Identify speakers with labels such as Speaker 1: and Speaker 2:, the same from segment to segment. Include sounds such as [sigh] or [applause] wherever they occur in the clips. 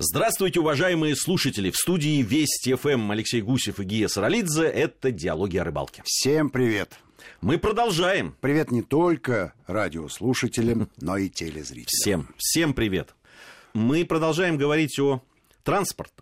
Speaker 1: Здравствуйте, уважаемые слушатели! В студии Вести ФМ Алексей Гусев и Гия Саралидзе. Это «Диалоги о рыбалке».
Speaker 2: Всем привет!
Speaker 1: Мы продолжаем.
Speaker 2: Привет не только радиослушателям, но и телезрителям.
Speaker 1: Всем, всем привет. Мы продолжаем говорить о транспорте,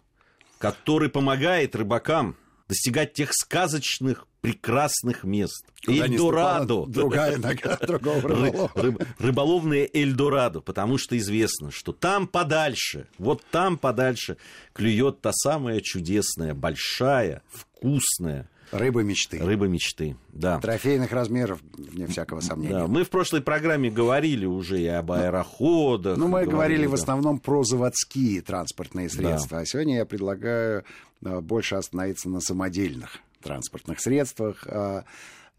Speaker 1: который помогает рыбакам достигать тех сказочных, прекрасных мест.
Speaker 2: Куда
Speaker 1: Эльдорадо.
Speaker 2: Другая нога [laughs] другого рыболова.
Speaker 1: Ры- рыб- рыболовные Эльдорадо, потому что известно, что там подальше, вот там подальше клюет та самая чудесная, большая, вкусная
Speaker 2: Рыба мечты.
Speaker 1: рыба мечты. Да.
Speaker 2: Трофейных размеров, вне всякого
Speaker 1: Да,
Speaker 2: сомнения.
Speaker 1: мы в прошлой программе говорили уже и об аэроходах.
Speaker 2: Ну, мы говорили в
Speaker 1: да.
Speaker 2: основном про заводские транспортные средства, а сегодня я предлагаю э, больше остановиться на самодельных транспортных средствах. А,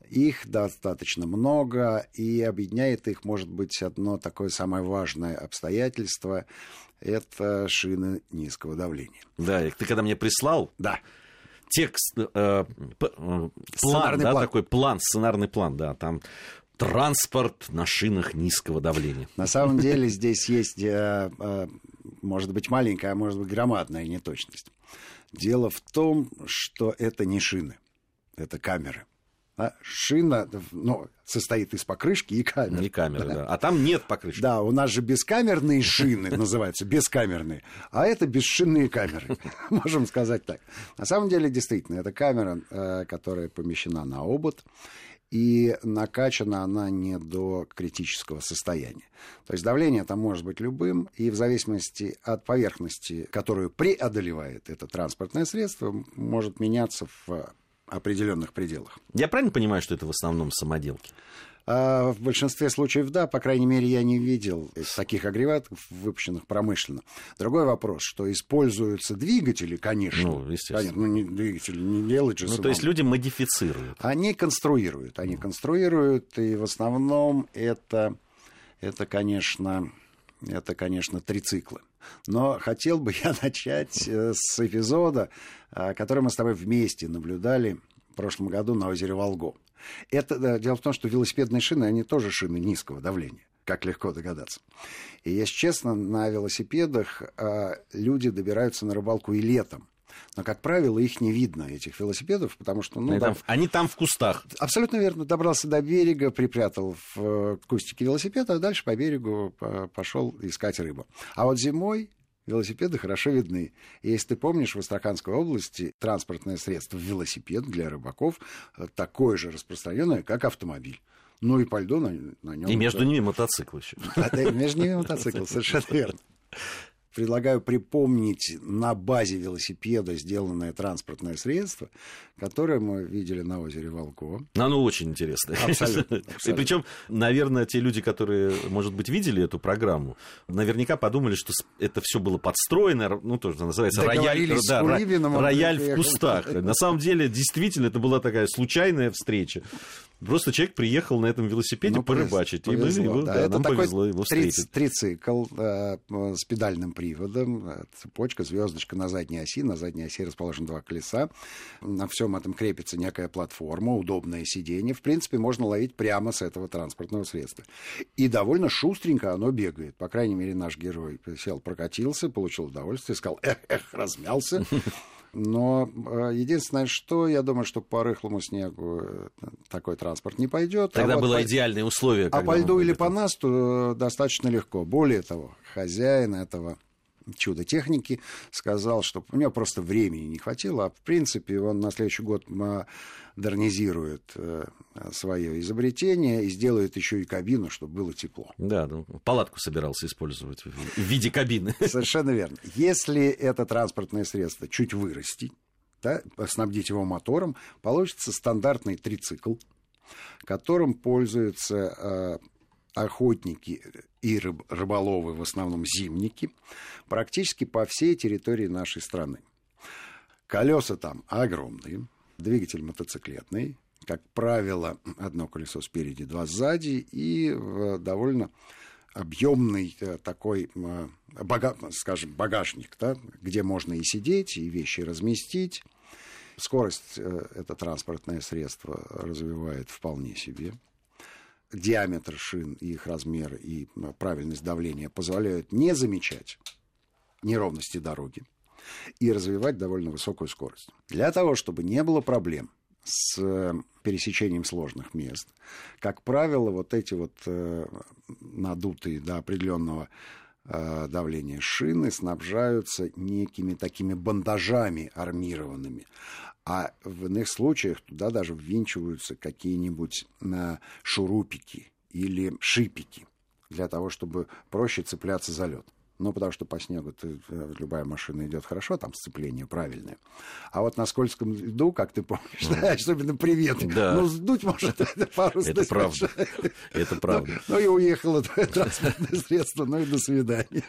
Speaker 2: Их достаточно много, и объединяет их, может быть, одно такое самое важное обстоятельство – это шины низкого давления.
Speaker 1: Да, ты когда мне прислал
Speaker 2: Да,
Speaker 1: текст, э, э, план,
Speaker 2: Сценарный
Speaker 1: да,
Speaker 2: план.
Speaker 1: такой план, сценарный план, да, там транспорт на шинах низкого давления.
Speaker 2: На самом деле здесь есть, э, э, может быть, маленькая, а может быть, громадная неточность. Дело в том, что это не шины, это камеры. А шина ну, состоит из покрышки и камеры.
Speaker 1: Не камеры, да. [laughs] А там нет покрышки.
Speaker 2: Да, у нас же бескамерные шины называются, бескамерные, а это бесшинные камеры, [laughs] можем сказать так. На самом деле, действительно, это камера, э, которая помещена на обод, и накачана она не до критического состояния. То есть давление там может быть любым, и в зависимости от поверхности, которую преодолевает это транспортное средство, может меняться в определенных пределах.
Speaker 1: Я правильно понимаю, что это в основном самоделки?
Speaker 2: А в большинстве случаев да, по крайней мере, я не видел таких агрегатов, выпущенных промышленно. Другой вопрос, что используются двигатели, конечно.
Speaker 1: Ну, естественно.
Speaker 2: Конечно, ну, не, двигатели не делать же
Speaker 1: Ну, то
Speaker 2: самому.
Speaker 1: есть люди модифицируют.
Speaker 2: Они конструируют, они конструируют, и в основном это, это, конечно, это, конечно, трициклы. Но хотел бы я [laughs] начать э, с эпизода, который мы с тобой вместе наблюдали в прошлом году на озере Волго. Это, да, дело в том, что велосипедные шины, они тоже шины низкого давления, как легко догадаться. И, если честно, на велосипедах э, люди добираются на рыбалку и летом. Но, как правило, их не видно, этих велосипедов, потому что... Ну,
Speaker 1: они,
Speaker 2: да,
Speaker 1: там, они там в кустах.
Speaker 2: Абсолютно верно. Добрался до берега, припрятал в э, кустике велосипед, а дальше по берегу по- пошел искать рыбу. А вот зимой велосипеды хорошо видны. И если ты помнишь, в Астраханской области транспортное средство велосипед для рыбаков э, такое же распространенное, как автомобиль. Ну и по льду на, на нем.
Speaker 1: И между ними мотоцикл еще.
Speaker 2: А, да, между ними мотоцикл, совершенно верно. Предлагаю припомнить на базе велосипеда сделанное транспортное средство, которое мы видели на озере Волкова.
Speaker 1: Оно очень интересное.
Speaker 2: Абсолютно, [laughs]
Speaker 1: И
Speaker 2: абсолютно.
Speaker 1: причем, наверное, те люди, которые, может быть, видели эту программу, наверняка подумали, что это все было подстроено, ну, тоже называется рояль, да,
Speaker 2: он
Speaker 1: рояль в кустах. На самом деле, действительно, это была такая случайная встреча. Просто человек приехал на этом велосипеде
Speaker 2: Ну,
Speaker 1: порыбачить. и мы
Speaker 2: повезло,
Speaker 1: его,
Speaker 2: да.
Speaker 1: да,
Speaker 2: Это
Speaker 1: нам
Speaker 2: такой
Speaker 1: повезло его встретить.
Speaker 2: Трицикл э, с педальным приводом, э, цепочка, звездочка на задней оси. На задней оси расположены два колеса. На всем этом крепится некая платформа, удобное сиденье. В принципе, можно ловить прямо с этого транспортного средства. И довольно шустренько оно бегает. По крайней мере, наш герой сел, прокатился, получил удовольствие, сказал, эх, эх, размялся. [laughs] Но э, единственное, что я думаю, что по рыхлому снегу э, такой транспорт не пойдет.
Speaker 1: Тогда
Speaker 2: вот
Speaker 1: было
Speaker 2: по-
Speaker 1: идеальные условия.
Speaker 2: а по льду или по насту э, достаточно легко. Более того, хозяин этого чудо техники сказал, что у него просто времени не хватило, а в принципе он на следующий год модернизирует э, свое изобретение и сделает еще и кабину, чтобы было тепло.
Speaker 1: Да, ну, палатку собирался использовать в виде кабины. [laughs]
Speaker 2: Совершенно верно. Если это транспортное средство чуть вырастить, да, снабдить его мотором, получится стандартный трицикл, которым пользуются э, охотники и рыб- рыболовы, в основном зимники, практически по всей территории нашей страны. Колеса там огромные, двигатель мотоциклетный, как правило, одно колесо спереди, два сзади, и э, довольно объемный э, такой, э, бага- скажем, багажник, да, где можно и сидеть, и вещи разместить. Скорость это транспортное средство развивает вполне себе. Диаметр шин их размер и правильность давления позволяют не замечать неровности дороги и развивать довольно высокую скорость. Для того, чтобы не было проблем с э, пересечением сложных мест, как правило, вот эти вот э, надутые до определенного э, давления шины снабжаются некими такими бандажами армированными. А в иных случаях туда даже ввинчиваются какие-нибудь э, шурупики или шипики для того, чтобы проще цепляться за лед. Ну, потому что по снегу ты, э, любая машина идет хорошо, там сцепление правильное. А вот на скользком льду, как ты помнишь, да, особенно привет, да. ну, сдуть может [laughs] пару
Speaker 1: Это правда. Это правда.
Speaker 2: Ну, ну и уехало [laughs] транспортное средство, ну и до свидания.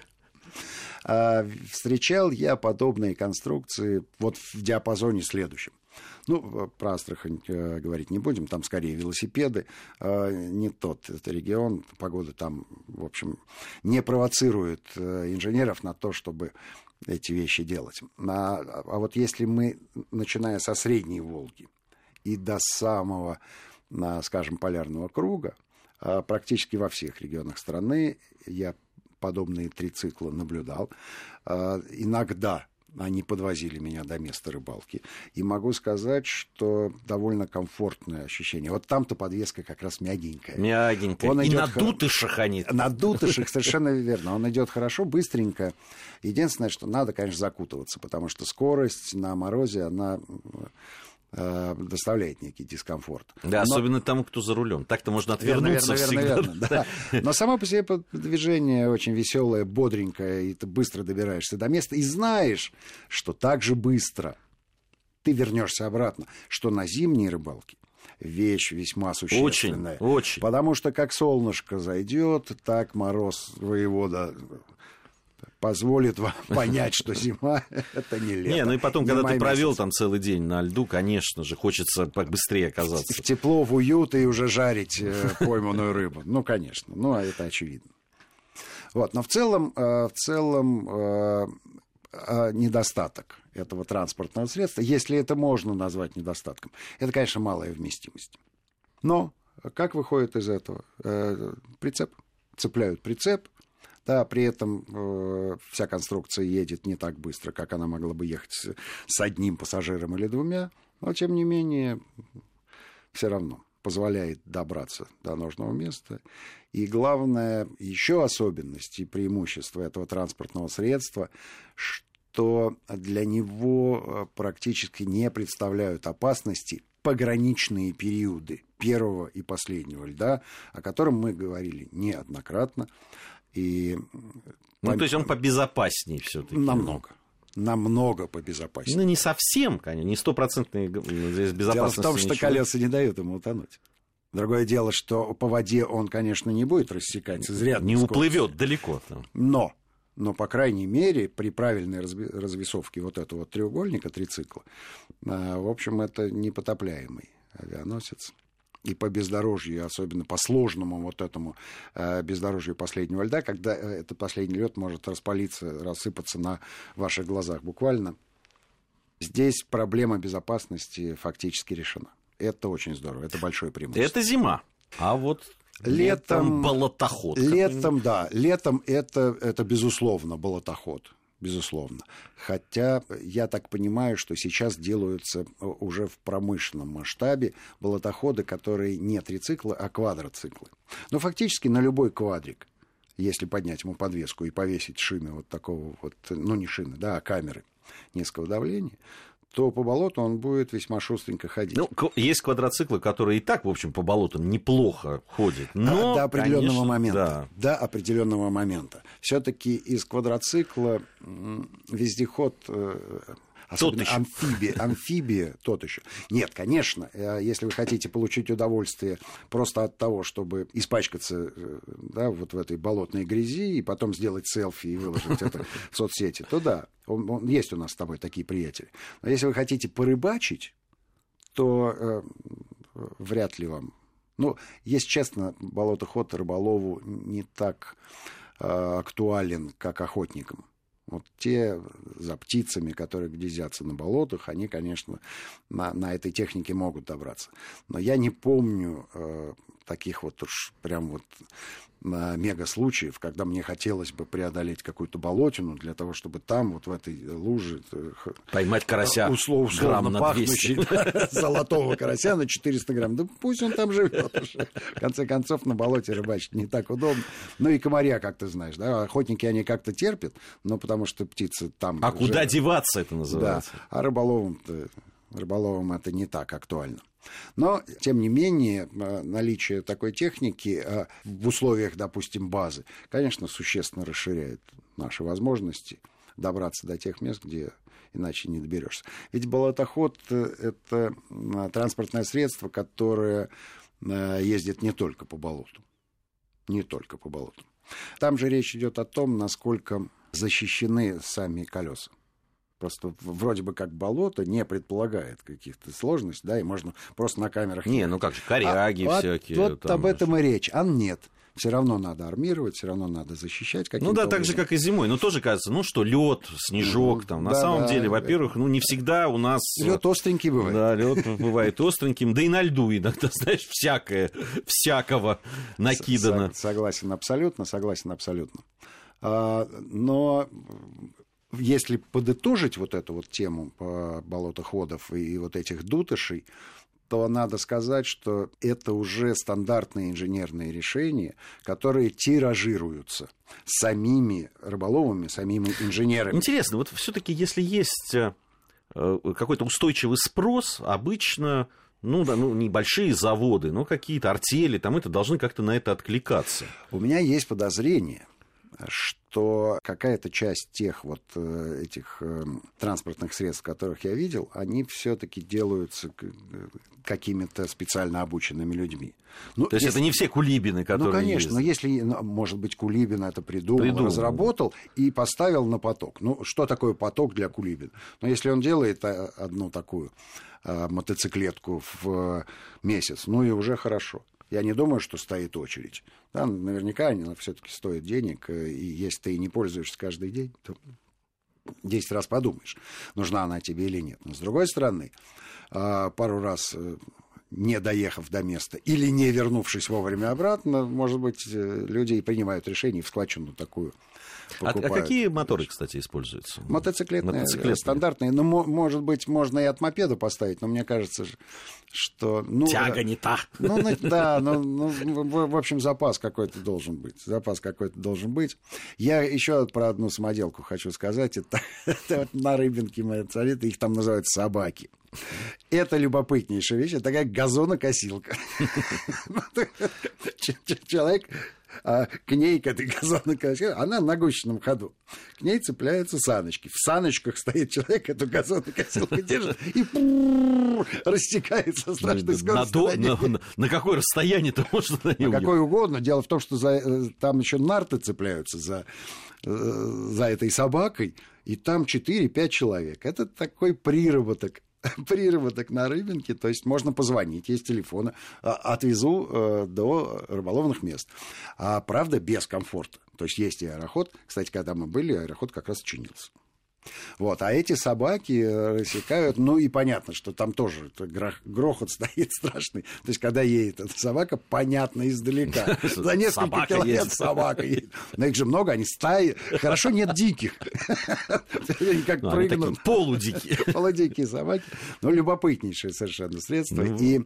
Speaker 2: А, встречал я подобные конструкции вот в диапазоне следующем. Ну, про Астрахань э, говорить не будем, там скорее велосипеды, э, не тот это регион, погода там, в общем, не провоцирует э, инженеров на то, чтобы эти вещи делать. А, а вот если мы, начиная со Средней Волги и до самого, скажем, полярного круга, практически во всех регионах страны я подобные трицикла наблюдал. Иногда они подвозили меня до места рыбалки. И могу сказать, что довольно комфортное ощущение. Вот там-то подвеска как раз мягенькая.
Speaker 1: Мягенькая. Он и идет на дутышах они.
Speaker 2: На дутышах, совершенно верно. Он идет хорошо, быстренько. Единственное, что надо, конечно, закутываться, потому что скорость на морозе, она Э, доставляет некий дискомфорт.
Speaker 1: Да, Но... особенно тому, кто за рулем. Так-то можно отвернуться верно,
Speaker 2: всегда.
Speaker 1: Верно, [laughs] верно,
Speaker 2: да. Но само по себе движение очень веселое, бодренькое, и ты быстро добираешься до места, и знаешь, что так же быстро ты вернешься обратно, что на зимней рыбалке вещь весьма существенная.
Speaker 1: Очень, очень.
Speaker 2: Потому что как солнышко зайдет, так мороз воевода позволит вам [laughs] понять, что зима — это не лето.
Speaker 1: Не, ну и потом, когда ты провел там целый день на льду, конечно же, хочется быстрее оказаться.
Speaker 2: В тепло, в уют и уже жарить э, пойманную рыбу. Ну, конечно, ну, а это очевидно. Вот, но в целом, э, в целом э, недостаток этого транспортного средства, если это можно назвать недостатком, это, конечно, малая вместимость. Но как выходит из этого? Прицеп. Цепляют прицеп, да, при этом э, вся конструкция едет не так быстро, как она могла бы ехать с, с одним пассажиром или двумя, но тем не менее все равно позволяет добраться до нужного места. И главное, еще особенность и преимущество этого транспортного средства, что для него э, практически не представляют опасности пограничные периоды первого и последнего льда, о котором мы говорили неоднократно. И
Speaker 1: ну, то есть он побезопаснее все-таки.
Speaker 2: Намного. Намного побезопаснее.
Speaker 1: Ну, не совсем, конечно, не стопроцентной здесь безопасности. Дело в
Speaker 2: том, что ничего. колеса не дают ему утонуть. Другое дело, что по воде он, конечно, не будет рассекать изрядной
Speaker 1: Не уплывет далеко.
Speaker 2: Там. Но, но, по крайней мере, при правильной развесовке вот этого треугольника, трицикла, а, в общем, это непотопляемый авианосец и по бездорожью, особенно по сложному вот этому э, бездорожью последнего льда, когда э, этот последний лед может распалиться, рассыпаться на ваших глазах буквально. Здесь проблема безопасности фактически решена. Это очень здорово, это большое преимущество.
Speaker 1: Это зима. А вот летом болотоход.
Speaker 2: Летом, да, летом это, это безусловно болотоход безусловно. Хотя я так понимаю, что сейчас делаются э, уже в промышленном масштабе болотоходы, которые не трициклы, а квадроциклы. Но фактически на любой квадрик, если поднять ему подвеску и повесить шины вот такого вот, ну не шины, да, а камеры низкого давления, то по болоту он будет весьма шустренько ходить. Ну,
Speaker 1: есть квадроциклы, которые и так, в общем, по болотам неплохо ходят. Но,
Speaker 2: а, до определенного
Speaker 1: конечно,
Speaker 2: момента. Да. До определенного момента. Все-таки из квадроцикла вездеход э, Особенно тот амфибия, амфибия тот еще. Нет, конечно, э, если вы хотите получить удовольствие просто от того, чтобы испачкаться э, да, вот в этой болотной грязи и потом сделать селфи и выложить это в соцсети, то да, он, он, есть у нас с тобой такие приятели. Но если вы хотите порыбачить, то э, вряд ли вам. Ну, если честно, болотоход рыболову не так э, актуален, как охотникам. Вот те за птицами, которые гнездятся на болотах, они, конечно, на, на этой технике могут добраться. Но я не помню э, таких вот уж прям вот мега случаев, когда мне хотелось бы преодолеть какую-то болотину для того, чтобы там, вот в этой луже... Э,
Speaker 1: Поймать карася
Speaker 2: условно, условно пахнущий [laughs] золотого карася на 400 грамм. Да пусть он там живет. В конце концов, на болоте рыбачить не так удобно. Ну и комаря, как ты знаешь, да, охотники они как-то терпят, но потому что птицы там...
Speaker 1: А куда деваться это называется?
Speaker 2: Да, а рыболовам рыболовам это не так актуально. Но, тем не менее, э, наличие такой техники э, в условиях, допустим, базы, конечно, существенно расширяет наши возможности добраться до тех мест, где иначе не доберешься. Ведь болотоход э, – это транспортное средство, которое ездит не только по болоту. Не только по болоту. Там же речь идет о том, насколько защищены сами колеса. Просто вроде бы как болото не предполагает каких-то сложностей, да, и можно просто на камерах...
Speaker 1: Не, ну как же, коряги а, всякие.
Speaker 2: Вот, вот об этом и речь. А нет. Все равно надо армировать, все равно надо защищать
Speaker 1: Ну да, так же, как и зимой. Но тоже кажется, ну что, лед, снежок, там. На да, самом да, деле, во-первых, ну не всегда у нас...
Speaker 2: Лед остренький бывает.
Speaker 1: Да, лед бывает остреньким. Да и на льду иногда, [laughs] знаешь, всякое, всякого накидано.
Speaker 2: Согласен абсолютно, согласен абсолютно. А, но если подытожить вот эту вот тему по болотоходов и вот этих дутышей, то надо сказать, что это уже стандартные инженерные решения, которые тиражируются самими рыболовами, самими инженерами.
Speaker 1: Интересно, вот все-таки если есть э, какой-то устойчивый спрос, обычно ну да, ну небольшие заводы, но какие-то артели, там это должны как-то на это откликаться.
Speaker 2: У меня есть подозрение, что какая-то часть тех вот э, этих э, транспортных средств, которых я видел, они все-таки делаются какими-то специально обученными людьми.
Speaker 1: Ну, То есть если... это не все кулибины, которые
Speaker 2: Ну, конечно, ездят. но если, ну, может быть, Кулибин это придумал, придумал, разработал и поставил на поток. Ну, что такое поток для Кулибина? Но если он делает э, одну такую мотоциклетку в месяц, ну и уже хорошо. Я не думаю, что стоит очередь. Да, наверняка она все-таки стоит денег, э, и если ты не пользуешься каждый день, то 10 раз подумаешь, нужна она тебе или нет. Но с другой стороны, а, пару раз э, не доехав до места или не вернувшись вовремя обратно, может быть, э, люди и принимают решение в складчину такую
Speaker 1: а, а какие моторы, кстати, используются?
Speaker 2: Мотоциклетные, Мотоциклетные. стандартные. Ну, может быть, можно и от мопеда поставить, но мне кажется, что... Ну,
Speaker 1: Тяга не та.
Speaker 2: Ну, да, ну, ну, в общем, запас какой-то должен быть. Запас какой-то должен быть. Я еще про одну самоделку хочу сказать. Это, [laughs] это вот на Рыбинке моя царица, их там называют собаки. Это любопытнейшая вещь, это такая газонокосилка. [laughs] Человек а к ней, к этой газонокосилке, она на гусечном ходу. К ней цепляются саночки. В саночках стоит человек, эту газонокосилку держит и растекается страшной скоростью.
Speaker 1: На, на, на, на какое расстояние-то можно на
Speaker 2: нее? На какое угодно. Дело в том, что за, э, там еще нарты цепляются за, э, за этой собакой, и там 4-5 человек. Это такой приработок [laughs] приработок на Рыбинке, то есть можно позвонить, есть телефоны, а, отвезу э, до рыболовных мест. А правда, без комфорта. То есть есть и аэроход. Кстати, когда мы были, аэроход как раз чинился. Вот. А эти собаки э, рассекают, ну и понятно, что там тоже грохот [laughs] стоит страшный. То есть, когда едет эта собака, понятно издалека. [laughs] За несколько километров собака едет. Но их же много, они стаи. Хорошо, нет диких. [laughs]
Speaker 1: Как ну, прыгнут. Полудикие.
Speaker 2: Полудикие собаки. Ну, любопытнейшее совершенно средство. Ну. И,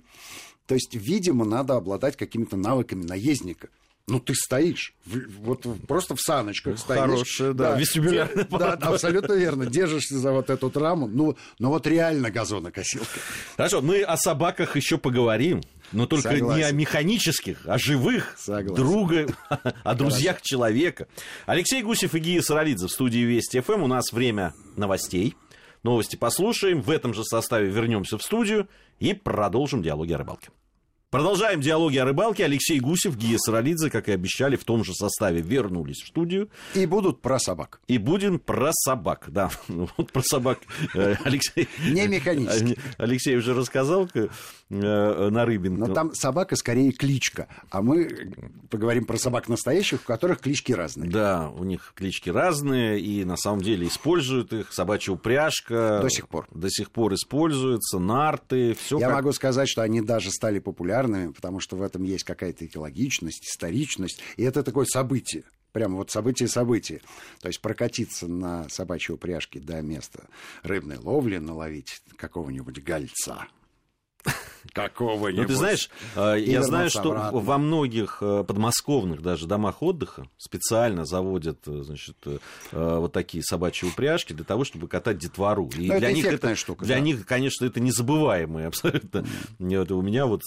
Speaker 2: то есть, видимо, надо обладать какими-то навыками наездника. Ну, ты стоишь, вот просто в саночках стоишь.
Speaker 1: Хорошая, да, да вестибулярная
Speaker 2: Да, абсолютно верно. Держишься за вот эту раму. Ну, ну вот реально газонокосилка.
Speaker 1: Хорошо, мы о собаках еще поговорим. Но только Согласен. не о механических, а живых, Согласен. друга, [laughs] о друзьях Хорошо. человека. Алексей Гусев и Гия Саралидзе в студии Вести ФМ. У нас время новостей. Новости послушаем. В этом же составе вернемся в студию и продолжим диалоги о рыбалке. Продолжаем диалоги о рыбалке. Алексей Гусев, Гия Саралидзе, как и обещали, в том же составе вернулись в студию.
Speaker 2: И будут про собак.
Speaker 1: И будем про собак, да. [laughs] Вот про собак
Speaker 2: э, [laughs] Алексей... Не механически.
Speaker 1: Алексей уже рассказал э, на Рыбинке.
Speaker 2: Но там собака скорее кличка. А мы поговорим про собак настоящих, у которых клички разные.
Speaker 1: Да, у них клички разные, и на самом деле используют их. Собачья упряжка.
Speaker 2: До сих пор.
Speaker 1: До сих пор используется, нарты, все.
Speaker 2: Я могу сказать, что они даже стали популярны популярными, потому что в этом есть какая-то экологичность, историчность, и это такое событие. Прямо вот событие-событие. То есть прокатиться на собачьей упряжке до места рыбной ловли, наловить какого-нибудь гольца,
Speaker 1: какого-нибудь. Ну, ты знаешь, э, я знаю, что обратно. во многих э, подмосковных даже домах отдыха специально заводят, э, значит, вот такие собачьи упряжки для того, чтобы катать детвору.
Speaker 2: И Но для это них это, штука,
Speaker 1: для да. них, конечно, это незабываемое абсолютно. Mm. У меня вот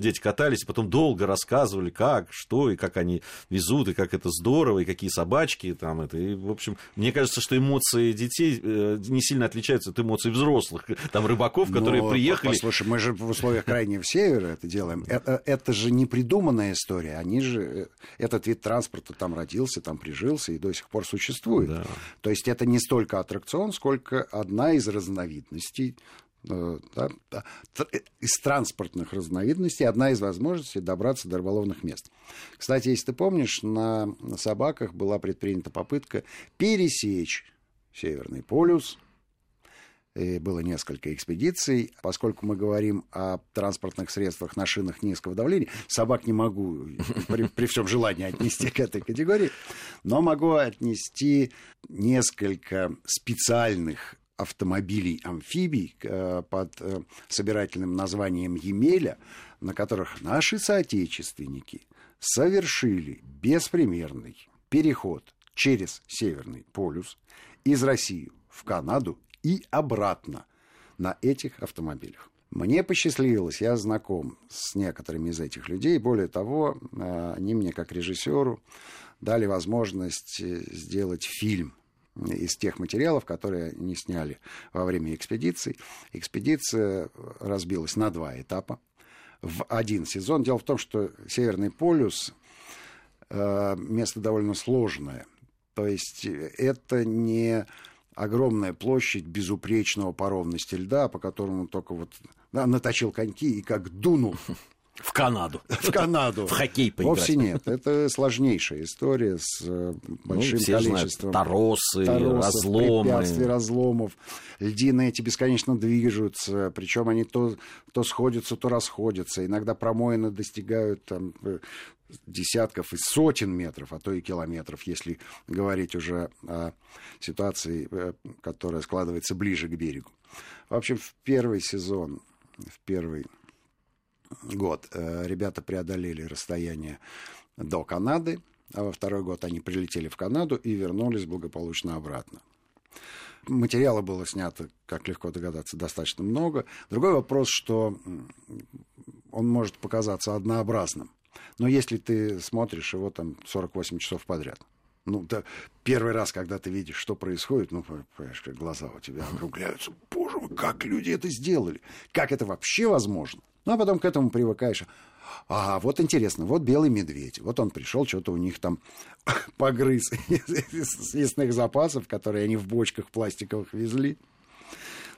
Speaker 1: дети катались, потом долго рассказывали, как, что и как они везут, и как это здорово, и какие собачки там это. И, в общем, мне кажется, что эмоции детей не сильно отличаются от эмоций взрослых. Там рыбаков, которые Но, приехали.
Speaker 2: Послушай, мы же в условиях крайнего севера это делаем. Это, это же не придуманная история. Они же, э, этот вид транспорта там родился, там прижился и до сих пор существует. Да. То есть это не столько аттракцион, сколько одна из разновидностей э, да, э, из транспортных разновидностей одна из возможностей добраться до рыболовных мест. Кстати, если ты помнишь, на собаках была предпринята попытка пересечь Северный полюс и было несколько экспедиций. Поскольку мы говорим о транспортных средствах на шинах низкого давления, собак не могу при, при всем желании отнести к этой категории, но могу отнести несколько специальных автомобилей-амфибий э, под э, собирательным названием «Емеля», на которых наши соотечественники совершили беспримерный переход через Северный полюс из России в Канаду и обратно на этих автомобилях. Мне посчастливилось, я знаком с некоторыми из этих людей. Более того, э, они мне, как режиссеру, дали возможность э, сделать фильм из тех материалов, которые они сняли во время экспедиции. Экспедиция разбилась на два этапа в один сезон. Дело в том, что Северный полюс э, место довольно сложное. То есть это не огромная площадь безупречного по ровности льда, по которому только вот да, наточил коньки и как дунул
Speaker 1: в Канаду. [laughs]
Speaker 2: В Канаду.
Speaker 1: В хоккей поиграть.
Speaker 2: Вовсе нет. Это сложнейшая история с э, большим ну, количеством...
Speaker 1: Знают, торосы, торосов, разломы.
Speaker 2: препятствий, разломов. Льдины эти бесконечно движутся. Причем они то, то сходятся, то расходятся. Иногда промоины достигают там, э, десятков и сотен метров, а то и километров, если говорить уже о ситуации, э, которая складывается ближе к берегу. В общем, в первый сезон, в первый год э, ребята преодолели расстояние до Канады, а во второй год они прилетели в Канаду и вернулись благополучно обратно. Материала было снято, как легко догадаться, достаточно много. Другой вопрос, что он может показаться однообразным. Но если ты смотришь его там 48 часов подряд, ну, да, первый раз, когда ты видишь, что происходит, ну, понимаешь, как глаза у тебя округляются. Боже мой, как люди это сделали? Как это вообще возможно? Ну, а потом к этому привыкаешь. А, вот интересно, вот белый медведь. Вот он пришел, что-то у них там [laughs] погрыз из съестных запасов, которые они в бочках пластиковых везли.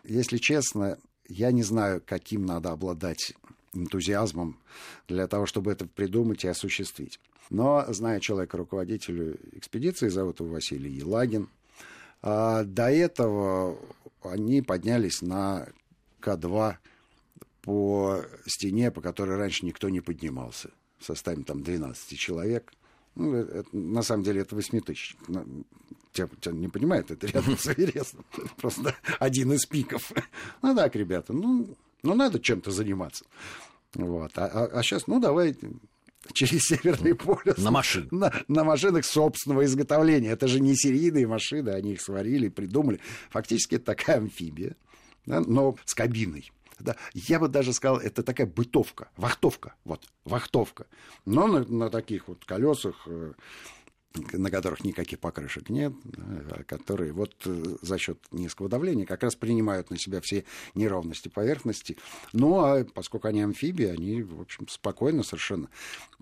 Speaker 2: Если честно, я не знаю, каким надо обладать энтузиазмом для того, чтобы это придумать и осуществить. Но, зная человека, руководителя экспедиции, зовут его Василий Елагин, а до этого они поднялись на К2 по стене, по которой раньше никто не поднимался, в составе там 12 человек. Ну, это, на самом деле это восьмитысячник. Те, те не понимают, это рядом с [laughs] Эверестом. Просто один из пиков. Ну так, ребята, ну, ну надо чем-то заниматься. Вот. А, а, а сейчас, ну давай через Северный полюс.
Speaker 1: На машинах.
Speaker 2: На, на машинах собственного изготовления. Это же не серийные машины, они их сварили, придумали. Фактически это такая амфибия, да, но с кабиной. Да, я бы даже сказал, это такая бытовка, вахтовка, вот, вахтовка. Но на, на таких вот колесах, э, на которых никаких покрышек нет, а которые вот э, за счет низкого давления как раз принимают на себя все неровности поверхности. Ну, а поскольку они амфибии, они, в общем, спокойно совершенно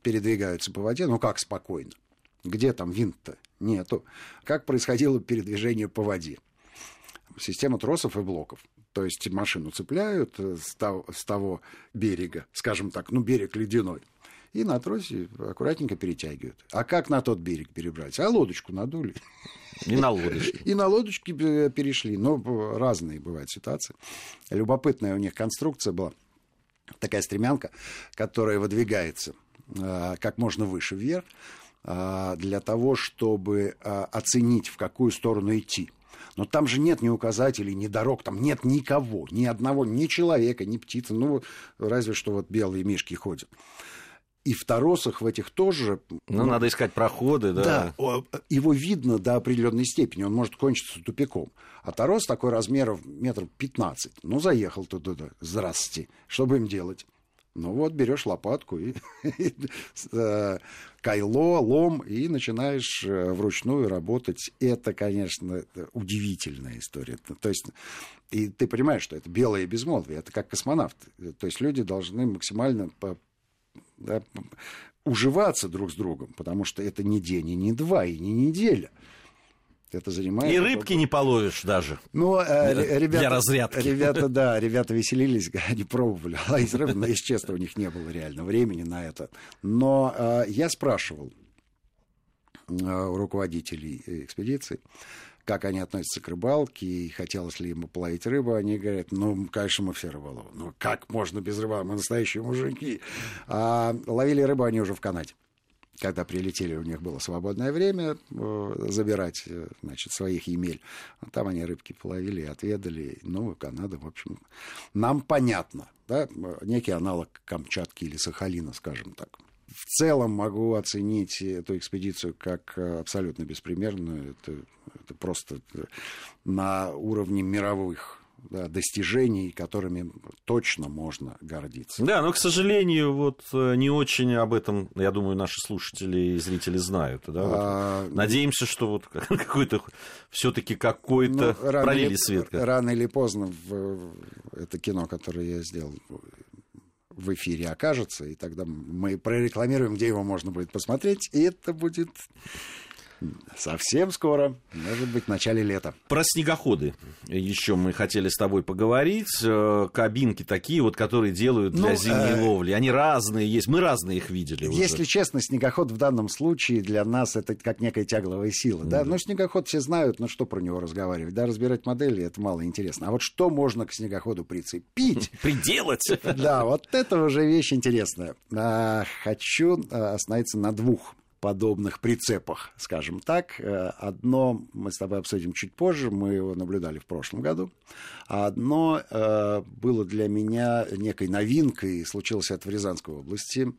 Speaker 2: передвигаются по воде. Ну, как спокойно? Где там винт-то? Нету. Как происходило передвижение по воде? Система тросов и блоков. То есть машину цепляют э, с того, с того берега, скажем так, ну, берег ледяной, и на тросе аккуратненько перетягивают. А как на тот берег перебрать? А лодочку надули.
Speaker 1: И на лодочке.
Speaker 2: И на лодочке перешли. Но разные бывают ситуации. Любопытная у них конструкция была. такая стремянка, которая выдвигается э, как можно выше вверх, э, для того, чтобы э, оценить, в какую сторону идти. Но там же нет ни указателей, ни дорог, там нет никого, ни одного, ни человека, ни птицы, ну, разве что вот белые мишки ходят. И в торосах в этих тоже...
Speaker 1: Ну, ну надо искать проходы, да.
Speaker 2: Да, его видно до определенной степени, он может кончиться тупиком. А торос такой размеров метров 15. Ну, заехал туда, да, здрасте. Что будем делать? Ну вот, берешь лопатку [laughs] и, э, кайло, лом, и начинаешь э, вручную работать. Это, конечно, удивительная история. То есть, и ты понимаешь, что это белое безмолвие, это как космонавт. То есть люди должны максимально да, уживаться друг с другом, потому что это не день, и не два, и не неделя.
Speaker 1: Это занимает... И рыбки не половишь даже.
Speaker 2: Ну,
Speaker 1: э, ребята, для разрядки.
Speaker 2: Ребята, [laughs] да, ребята веселились, [laughs] они пробовали ловить рыбу, но, если честно, у них не было реально времени на это. Но э, я спрашивал э, у руководителей экспедиции, как они относятся к рыбалке, и хотелось ли ему половить рыбу, они говорят, ну, конечно, мы все рыболовы. Ну, как можно без рыбы? Мы настоящие мужики. А ловили рыбу они уже в Канаде когда прилетели, у них было свободное время э, забирать, э, значит, своих емель. Там они рыбки половили, отведали. Ну, Канада, в общем, нам понятно, да, некий аналог Камчатки или Сахалина, скажем так. В целом могу оценить эту экспедицию как э, абсолютно беспримерную. Это, это просто на уровне мировых да, достижений, которыми точно можно гордиться.
Speaker 1: Да, но, к сожалению, вот э, не очень об этом, я думаю, наши слушатели и зрители знают. Да? Вот а... Надеемся, что вот [laughs] какой-то все-таки какой-то ну, пролили свет.
Speaker 2: Рано или поздно в это кино, которое я сделал, в эфире окажется, и тогда мы прорекламируем, где его можно будет посмотреть, и это будет Совсем скоро, может быть, в начале лета.
Speaker 1: Про снегоходы еще мы хотели с тобой поговорить. Э, кабинки такие вот, которые делают для ну, зимней э... ловли. Они разные есть, мы разные их видели
Speaker 2: Если уже. честно, снегоход в данном случае для нас это как некая тягловая сила. Mm. Да? Но снегоход все знают, но что про него разговаривать? Да, разбирать модели, это мало интересно. А вот что можно к снегоходу прицепить? [laughs]
Speaker 1: Приделать?
Speaker 2: Да, вот это уже вещь интересная. А, хочу э, остановиться на двух подобных прицепах, скажем так. Э, одно мы с тобой обсудим чуть позже, мы его наблюдали в прошлом году. А одно э, было для меня некой новинкой, случилось это в Рязанской области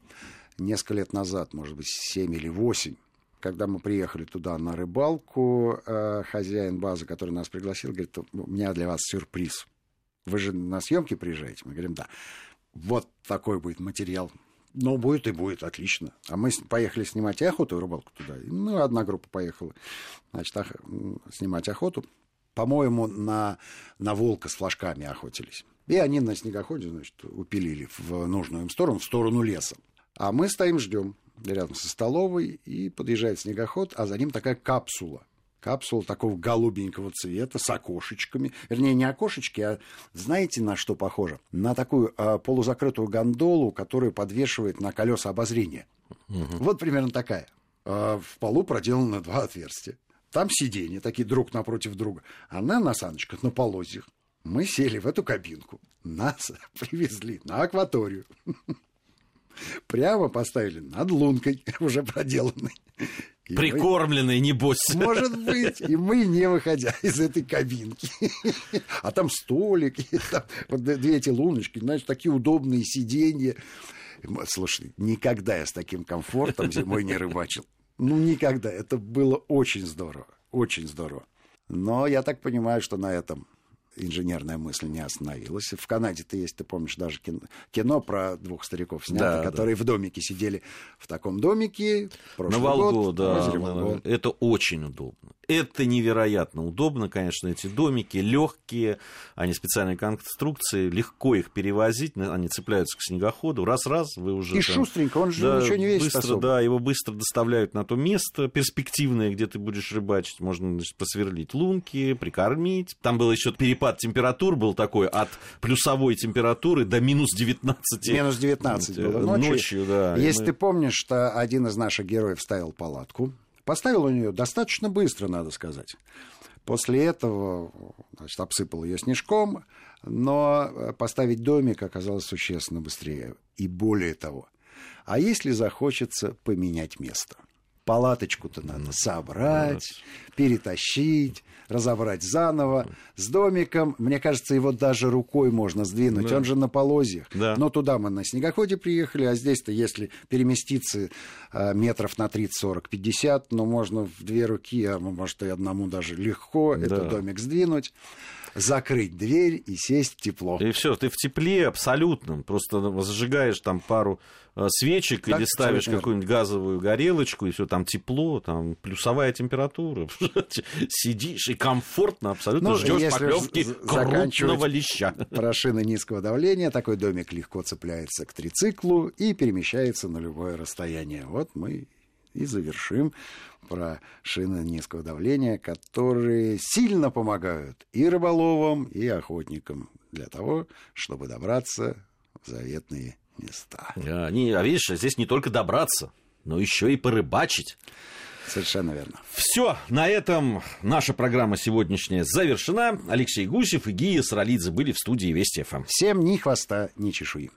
Speaker 2: несколько лет назад, может быть, 7 или 8 когда мы приехали туда на рыбалку, э, хозяин базы, который нас пригласил, говорит, у меня для вас сюрприз. Вы же на съемки приезжаете? Мы говорим, да. Вот такой будет материал ну, будет и будет, отлично. А мы поехали снимать и охоту, и рыбалку туда. Ну, одна группа поехала, значит, ох... снимать охоту. По-моему, на, на волка с флажками охотились. И они на снегоходе, значит, упилили в нужную им сторону, в сторону леса. А мы стоим, ждем рядом со столовой, и подъезжает снегоход, а за ним такая капсула капсула такого голубенького цвета с окошечками. Вернее, не окошечки, а знаете, на что похоже? На такую а, полузакрытую гондолу, которую подвешивает на колеса обозрения. Угу. Вот примерно такая. А, в полу проделаны два отверстия. Там сиденья такие друг напротив друга. Она на саночках, на полозьях. Мы сели в эту кабинку. Нас [laughs] привезли на акваторию. [laughs] Прямо поставили над лункой, [laughs] уже проделанной.
Speaker 1: И Прикормленный, мы... небось.
Speaker 2: Может быть. И мы, не выходя из этой кабинки. А там столик, и там вот две эти луночки, знаешь, такие удобные сиденья. Слушай, никогда я с таким комфортом зимой не рыбачил. Ну, никогда. Это было очень здорово. Очень здорово. Но я так понимаю, что на этом инженерная мысль не остановилась. В Канаде-то есть, ты помнишь, даже кино, кино про двух стариков снято, да, которые да. в домике сидели в таком домике.
Speaker 1: На Волгу, год, да. На, это очень удобно. Это невероятно удобно, конечно, эти домики легкие, они специальные конструкции, легко их перевозить, они цепляются к снегоходу, раз-раз, вы уже...
Speaker 2: И там, шустренько, он же да, ничего не весит
Speaker 1: быстро, особо. Да, его быстро доставляют на то место перспективное, где ты будешь рыбачить, можно значит, посверлить лунки, прикормить. Там был еще перепад температур был такой от плюсовой температуры до минус 19.
Speaker 2: Минус 19 было ночью. ночью да, Если мы... ты помнишь, что один из наших героев ставил палатку, Поставил он ее достаточно быстро, надо сказать. После этого значит, обсыпал ее снежком, но поставить домик оказалось существенно быстрее. И более того, а если захочется поменять место? Палаточку-то надо собрать, перетащить, разобрать заново. С домиком, мне кажется, его даже рукой можно сдвинуть. Да. Он же на полозьях. Да. Но туда мы на снегоходе приехали, а здесь-то, если переместиться а, метров на 30, 40, 50, ну, можно в две руки, а может, и одному даже легко да. этот домик сдвинуть закрыть дверь и сесть в тепло.
Speaker 1: И все, ты в тепле абсолютном. Просто зажигаешь там пару э, свечек так, или ставишь какую-нибудь газовую горелочку, и все там тепло, там плюсовая температура. [laughs] Сидишь и комфортно абсолютно ну, ждешь поклевки крупного леща.
Speaker 2: Про шины низкого давления такой домик легко цепляется к трициклу и перемещается на любое расстояние. Вот мы и завершим про шины низкого давления, которые сильно помогают и рыболовам, и охотникам для того, чтобы добраться в заветные места.
Speaker 1: А, не, а видишь, здесь не только добраться, но еще и порыбачить.
Speaker 2: Совершенно верно.
Speaker 1: Все, на этом наша программа сегодняшняя завершена. Алексей Гусев и Гия Саралидзе были в студии Вести ФМ.
Speaker 2: Всем ни хвоста, ни чешуи.